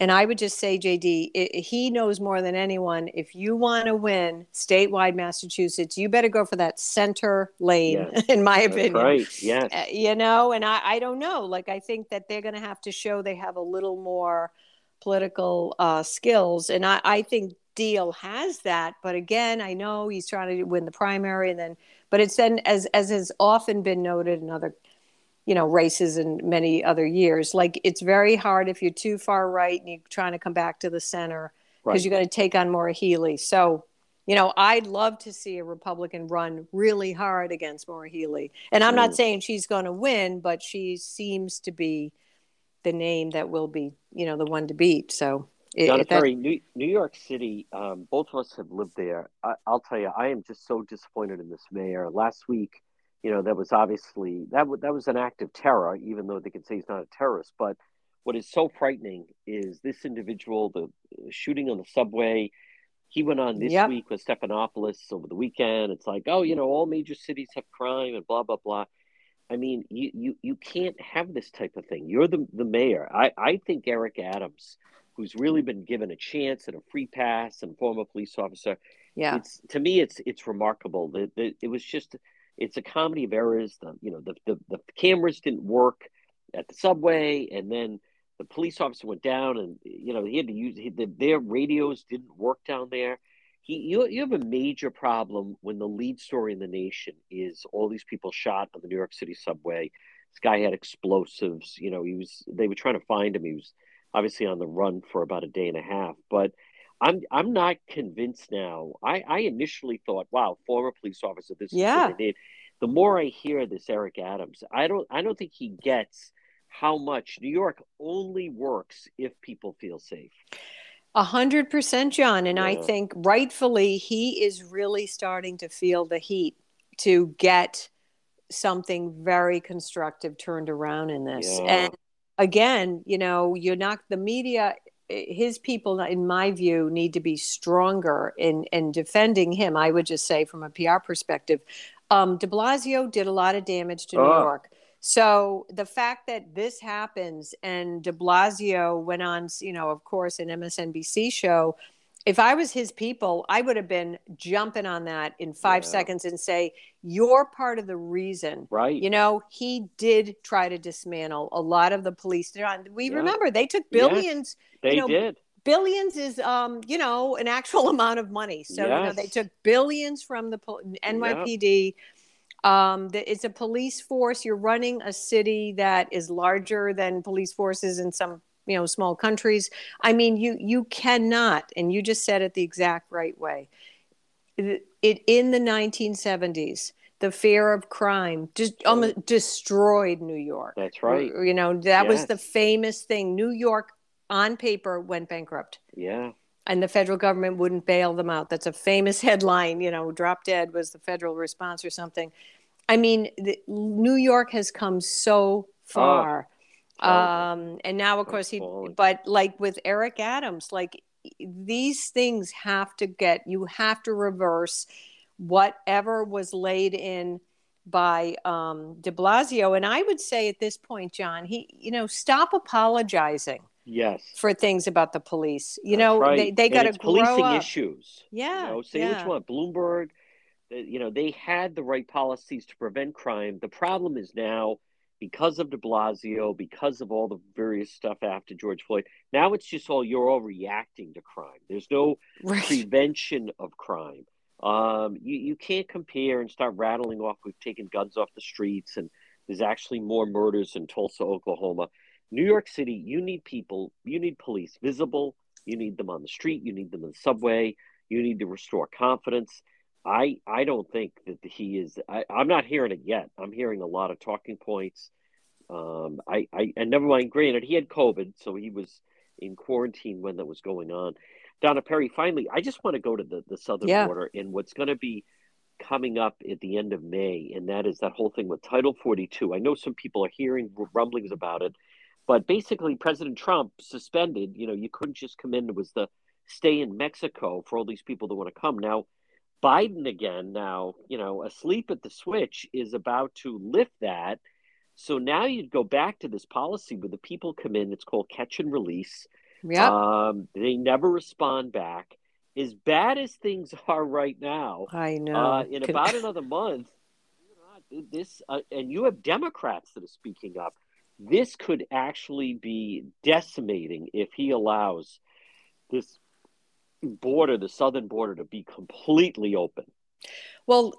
S3: And I would just say, JD, it, he knows more than anyone. If you want to win statewide Massachusetts, you better go for that center lane, yes. *laughs* in my opinion.
S2: Right. Yes. Uh,
S3: you know, and I, I don't know. Like, I think that they're going to have to show they have a little more political uh, skills. And I, I think Diehl has that. But again, I know he's trying to win the primary and then, but it's then, as, as has often been noted in other you know races and many other years like it's very hard if you're too far right and you're trying to come back to the center because right. you're going to take on Maura Healey. so you know i'd love to see a republican run really hard against Maura Healey. and i'm not saying she's going to win but she seems to be the name that will be you know the one to beat so
S2: Donna Perry, New, New York City, um, both of us have lived there. I, I'll tell you, I am just so disappointed in this mayor. Last week, you know, that was obviously that w- that was an act of terror, even though they could say he's not a terrorist. But what is so frightening is this individual, the shooting on the subway. He went on this yep. week with Stephanopoulos over the weekend. It's like, oh, you know, all major cities have crime and blah blah blah. I mean, you you you can't have this type of thing. You're the the mayor. I I think Eric Adams, who's really been given a chance and a free pass and former police officer.
S3: Yeah.
S2: It's to me, it's it's remarkable that it was just it's a comedy of errors. The you know the, the the cameras didn't work at the subway, and then the police officer went down, and you know he had to use he, the, their radios didn't work down there. He you you have a major problem when the lead story in the nation is all these people shot on the New York City subway. This guy had explosives. You know he was they were trying to find him. He was obviously on the run for about a day and a half, but. I'm I'm not convinced now. I, I initially thought, wow, former police officer, this yeah. is what they need. The more I hear this Eric Adams, I don't I don't think he gets how much New York only works if people feel safe.
S3: A hundred percent, John. And yeah. I think rightfully he is really starting to feel the heat to get something very constructive turned around in this. Yeah. And again, you know, you're not the media his people, in my view, need to be stronger in in defending him. I would just say, from a PR perspective, um, De Blasio did a lot of damage to New oh. York. So the fact that this happens and De Blasio went on, you know, of course, an MSNBC show. If I was his people, I would have been jumping on that in five yeah. seconds and say, "You're part of the reason."
S2: Right.
S3: You know, he did try to dismantle a lot of the police. We yeah. remember they took billions.
S2: Yes, they
S3: you know,
S2: did
S3: billions is um you know an actual *laughs* amount of money so yes. you know they took billions from the nypd um, the, it's a police force. You're running a city that is larger than police forces in some you know small countries. I mean, you you cannot, and you just said it the exact right way. It, it in the 1970s, the fear of crime just almost destroyed New York.
S2: That's right.
S3: You know that yes. was the famous thing. New York, on paper, went bankrupt.
S2: Yeah
S3: and the federal government wouldn't bail them out. That's a famous *laughs* headline, you know, drop dead was the federal response or something. I mean, the, New York has come so ah. far. Oh. Um, and now, of course, he, but like with Eric Adams, like these things have to get, you have to reverse whatever was laid in by um, de Blasio. And I would say at this point, John, he, you know, stop apologizing
S2: yes
S3: for things about the police you That's know right. they, they got to
S2: policing
S3: up.
S2: issues
S3: yeah
S2: you know, say
S3: yeah.
S2: which one bloomberg you know they had the right policies to prevent crime the problem is now because of de blasio because of all the various stuff after george floyd now it's just all you're all reacting to crime there's no right. prevention of crime um, you, you can't compare and start rattling off we've taken guns off the streets and there's actually more murders in tulsa oklahoma New York City, you need people, you need police visible, you need them on the street, you need them in the subway, you need to restore confidence. I I don't think that he is. I, am not hearing it yet. I'm hearing a lot of talking points. Um, I, I and never mind. Granted, he had COVID, so he was in quarantine when that was going on. Donna Perry, finally, I just want to go to the, the southern yeah. border and what's going to be coming up at the end of May, and that is that whole thing with Title 42. I know some people are hearing rumblings about it. But basically, President Trump suspended, you know, you couldn't just come in. It was the stay in Mexico for all these people that want to come. Now, Biden again, now, you know, asleep at the switch is about to lift that. So now you'd go back to this policy where the people come in, it's called catch and release.
S3: Yeah.
S2: Um, they never respond back. As bad as things *laughs* are right now,
S3: I know.
S2: Uh, in about *laughs* another month, this, uh, and you have Democrats that are speaking up this could actually be decimating if he allows this border, the southern border, to be completely open.
S3: Well,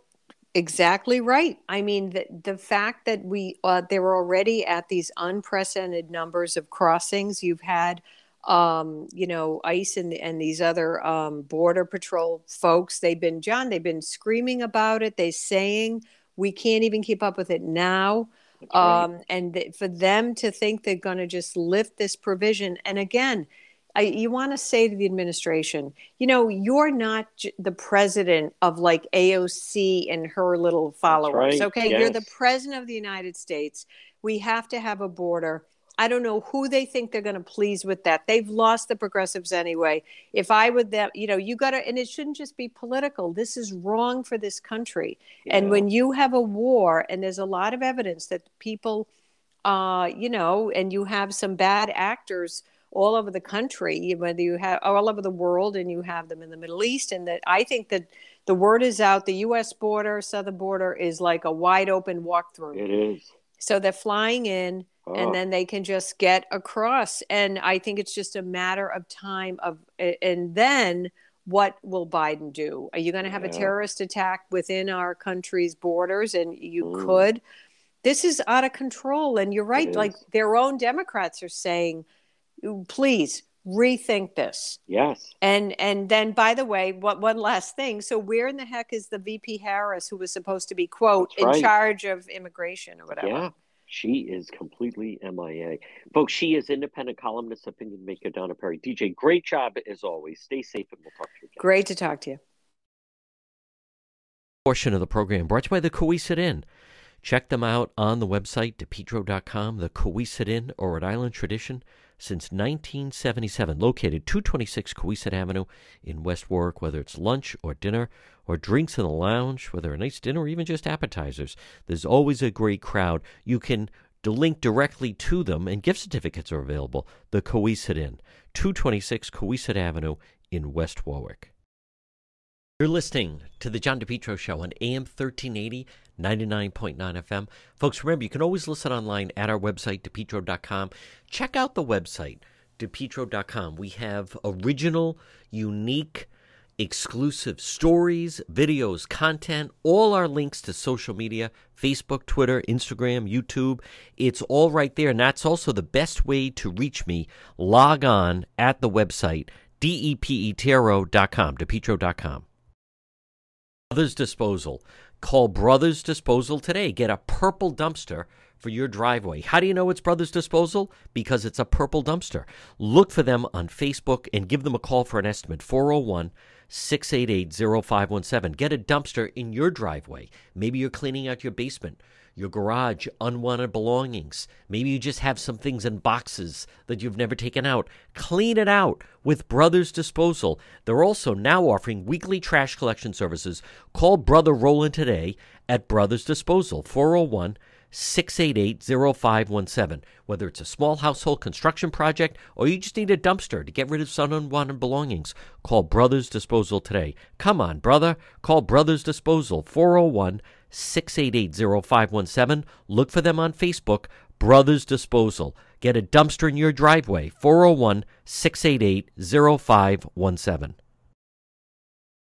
S3: exactly right. I mean, the, the fact that we uh, they were already at these unprecedented numbers of crossings. You've had, um, you know, ICE and, and these other um, border patrol folks. They've been John. They've been screaming about it. They're saying we can't even keep up with it now. Right. Um, and th- for them to think they're going to just lift this provision, and again, I, you want to say to the administration, you know, you're not j- the president of like AOC and her little followers.
S2: Right.
S3: Okay,
S2: yes.
S3: you're the president of the United States. We have to have a border I don't know who they think they're going to please with that. They've lost the progressives anyway. If I would that, you know, you got to, and it shouldn't just be political. This is wrong for this country. Yeah. And when you have a war, and there's a lot of evidence that people, uh, you know, and you have some bad actors all over the country, whether you have all over the world, and you have them in the Middle East, and that I think that the word is out. The U.S. border, southern border, is like a wide open walkthrough.
S2: It is.
S3: So they're flying in and oh. then they can just get across and i think it's just a matter of time of and then what will biden do are you going to have yeah. a terrorist attack within our country's borders and you mm. could this is out of control and you're right like their own democrats are saying please rethink this
S2: yes
S3: and and then by the way what one last thing so where in the heck is the vp harris who was supposed to be quote That's in charge of immigration or whatever
S2: yeah she is completely MIA. Folks, she is independent columnist, opinion maker, Donna Perry. DJ, great job as always. Stay safe and we'll talk to you again.
S3: Great to talk to you.
S5: Portion of the program brought to you by the Cowesett Inn. Check them out on the website, depetro.com, the Cowesett Inn or Rhode Island Tradition.
S2: Since 1977, located 226 Cowesett Avenue in West Warwick. Whether it's lunch or dinner or drinks in the lounge, whether a nice dinner or even just appetizers, there's always a great crowd. You can link directly to them, and gift certificates are available. The Cowesett Inn, 226 Cowesett Avenue in West Warwick. You're listening to the John DePetro Show on AM 1380, 99.9 FM. Folks, remember, you can always listen online at our website, depetro.com. Check out the website, depetro.com. We have original, unique, exclusive stories, videos, content, all our links to social media Facebook, Twitter, Instagram, YouTube. It's all right there. And that's also the best way to reach me. Log on at the website, depetro.com, depetro.com. Brothers Disposal. Call Brothers Disposal today. Get a purple dumpster for your driveway. How do you know it's Brothers Disposal? Because it's a purple dumpster. Look for them on Facebook and give them a call for an estimate 401 688 0517. Get a dumpster in your driveway. Maybe you're cleaning out your basement your garage, unwanted belongings. Maybe you just have some things in boxes that you've never taken out. Clean it out with Brothers Disposal. They're also now offering weekly trash collection services. Call Brother Roland today at Brothers Disposal, 401 688 0517. Whether it's a small household construction project or you just need a dumpster to get rid of some unwanted belongings, call Brothers Disposal today. Come on, brother. Call Brothers Disposal, 401 688 0517. Look for them on Facebook, Brothers Disposal. Get a dumpster in your driveway, 401 688 0517.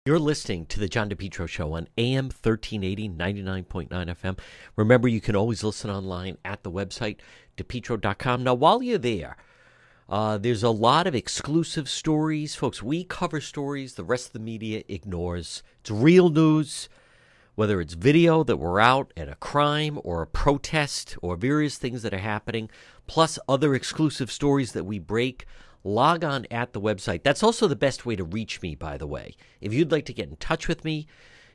S2: You're listening to the John DePetro Show on AM 1380, 99.9 FM. Remember, you can always listen online at the website, depetro.com. Now, while you're there, uh, there's a lot of exclusive stories. Folks, we cover stories the rest of the media ignores. It's real news whether it's video that we're out at a crime or a protest or various things that are happening, plus other exclusive stories that we break, log on at the website. That's also the best way to reach me, by the way. If you'd like to get in touch with me,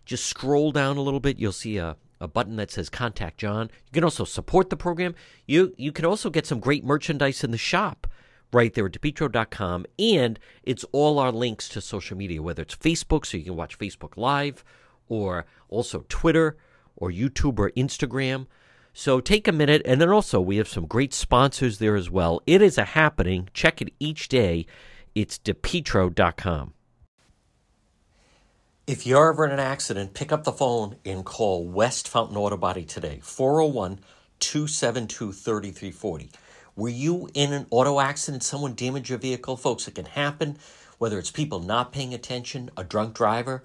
S2: just scroll down a little bit. You'll see a, a button that says Contact John. You can also support the program. You, you can also get some great merchandise in the shop right there at depetro.com. And it's all our links to social media, whether it's Facebook, so you can watch Facebook Live or also Twitter or YouTube or Instagram. So take a minute, and then also we have some great sponsors there as well. It is a happening. Check it each day. It's depetro.com. If you're ever in an accident, pick up the phone and call West Fountain Auto Body today, 401 272 3340. Were you in an auto accident? Someone damaged your vehicle? Folks, it can happen, whether it's people not paying attention, a drunk driver,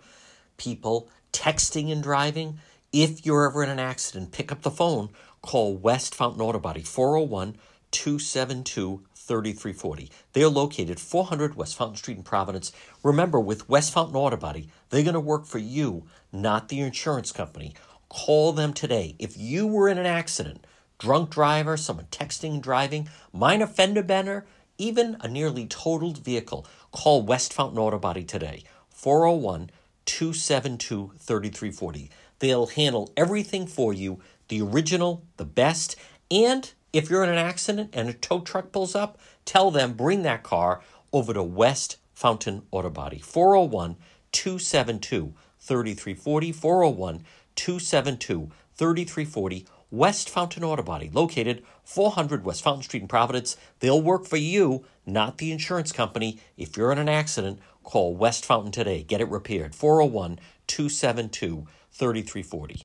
S2: people texting and driving. If you're ever in an accident, pick up the phone, call West Fountain Auto Body, 401 272 3340. They are located 400 West Fountain Street in Providence. Remember, with West Fountain Auto Body, they're going to work for you, not the insurance company. Call them today. If you were in an accident, drunk driver, someone texting and driving, minor fender bender, even a nearly totaled vehicle, call West Fountain Auto Body today. 401 272 3340. They'll handle everything for you the original, the best, and if you're in an accident and a tow truck pulls up, tell them bring that car over to West Fountain Auto Body. 401 272 3340. 401 272 3340. West Fountain Auto Body, located 400 West Fountain Street in Providence. They'll work for you, not the insurance company. If you're in an accident, Call West Fountain today. Get it repaired. 401 272 3340.